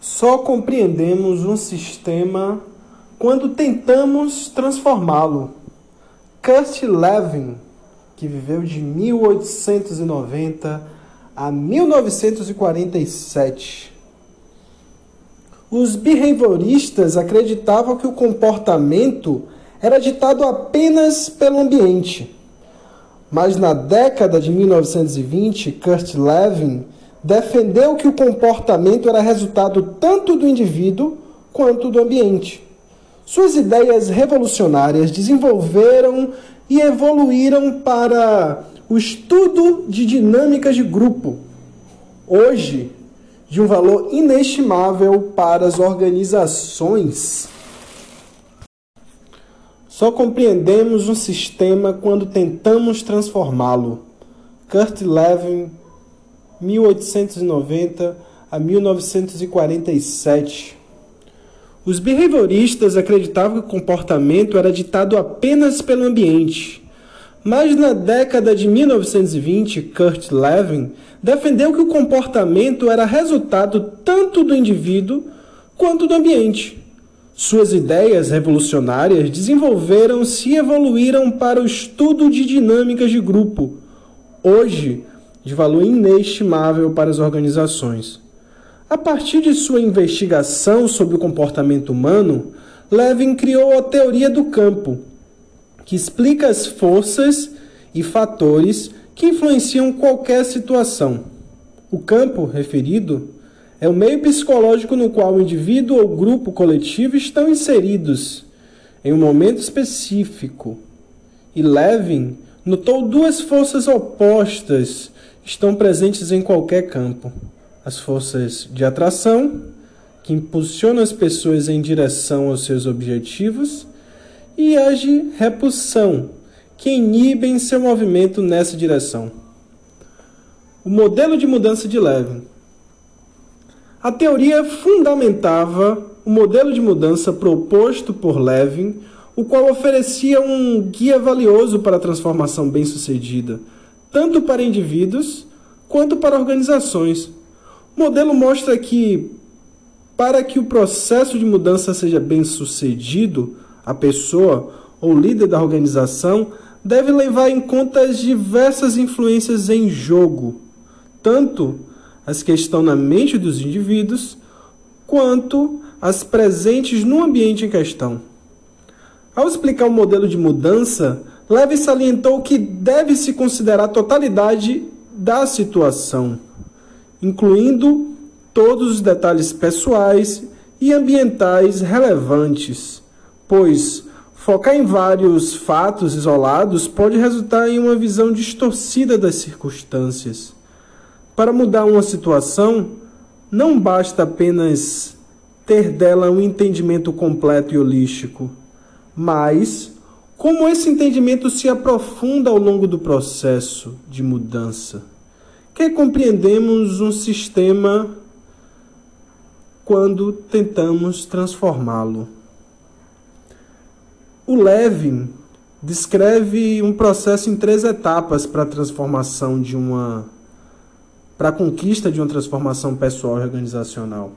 Só compreendemos um sistema quando tentamos transformá-lo. Kurt Lewin, que viveu de 1890 a 1947. Os behavioristas acreditavam que o comportamento era ditado apenas pelo ambiente. Mas na década de 1920, Kurt Lewin defendeu que o comportamento era resultado tanto do indivíduo quanto do ambiente. Suas ideias revolucionárias desenvolveram e evoluíram para o estudo de dinâmicas de grupo, hoje de um valor inestimável para as organizações. Só compreendemos um sistema quando tentamos transformá-lo. Kurt Lewin 1890 a 1947. Os behavioristas acreditavam que o comportamento era ditado apenas pelo ambiente. Mas na década de 1920, Kurt Lewin defendeu que o comportamento era resultado tanto do indivíduo quanto do ambiente. Suas ideias revolucionárias desenvolveram-se e evoluíram para o estudo de dinâmicas de grupo. Hoje, de valor inestimável para as organizações. A partir de sua investigação sobre o comportamento humano, Levin criou a teoria do campo, que explica as forças e fatores que influenciam qualquer situação. O campo referido é o meio psicológico no qual o indivíduo ou grupo coletivo estão inseridos em um momento específico. E Levin notou duas forças opostas estão presentes em qualquer campo. As forças de atração, que impulsionam as pessoas em direção aos seus objetivos, e as de repulsão, que inibem seu movimento nessa direção. O modelo de mudança de Levin. A teoria fundamentava o modelo de mudança proposto por Levin, o qual oferecia um guia valioso para a transformação bem-sucedida tanto para indivíduos quanto para organizações. O modelo mostra que, para que o processo de mudança seja bem sucedido, a pessoa ou líder da organização deve levar em conta as diversas influências em jogo, tanto as que estão na mente dos indivíduos, quanto as presentes no ambiente em questão. Ao explicar o modelo de mudança, Leve salientou que deve-se considerar a totalidade da situação, incluindo todos os detalhes pessoais e ambientais relevantes, pois focar em vários fatos isolados pode resultar em uma visão distorcida das circunstâncias. Para mudar uma situação, não basta apenas ter dela um entendimento completo e holístico, mas como esse entendimento se aprofunda ao longo do processo de mudança? Que compreendemos um sistema quando tentamos transformá-lo. O Levin descreve um processo em três etapas para a transformação de uma para a conquista de uma transformação pessoal e organizacional.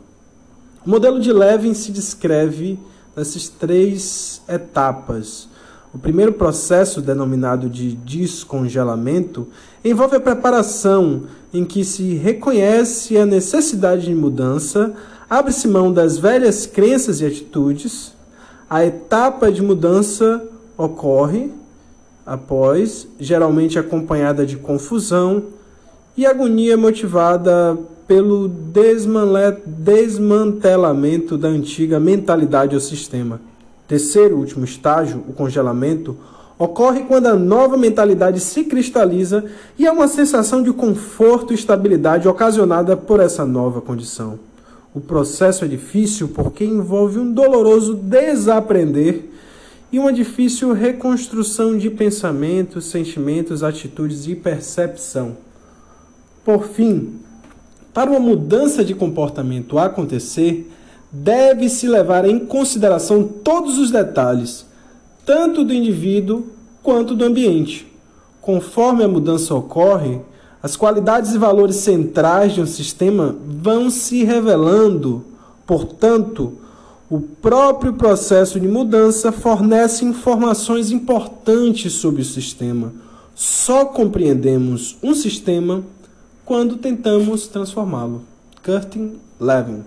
O modelo de Levin se descreve nessas três etapas. O primeiro processo, denominado de descongelamento, envolve a preparação em que se reconhece a necessidade de mudança, abre-se mão das velhas crenças e atitudes. A etapa de mudança ocorre após, geralmente acompanhada de confusão e agonia motivada pelo desmantelamento da antiga mentalidade ou sistema. Terceiro último estágio, o congelamento, ocorre quando a nova mentalidade se cristaliza e há uma sensação de conforto e estabilidade ocasionada por essa nova condição. O processo é difícil porque envolve um doloroso desaprender e uma difícil reconstrução de pensamentos, sentimentos, atitudes e percepção. Por fim, para uma mudança de comportamento acontecer, deve-se levar em consideração todos os detalhes, tanto do indivíduo quanto do ambiente. Conforme a mudança ocorre, as qualidades e valores centrais de um sistema vão se revelando Portanto, o próprio processo de mudança fornece informações importantes sobre o sistema. Só compreendemos um sistema quando tentamos transformá-lo. Curtin Levin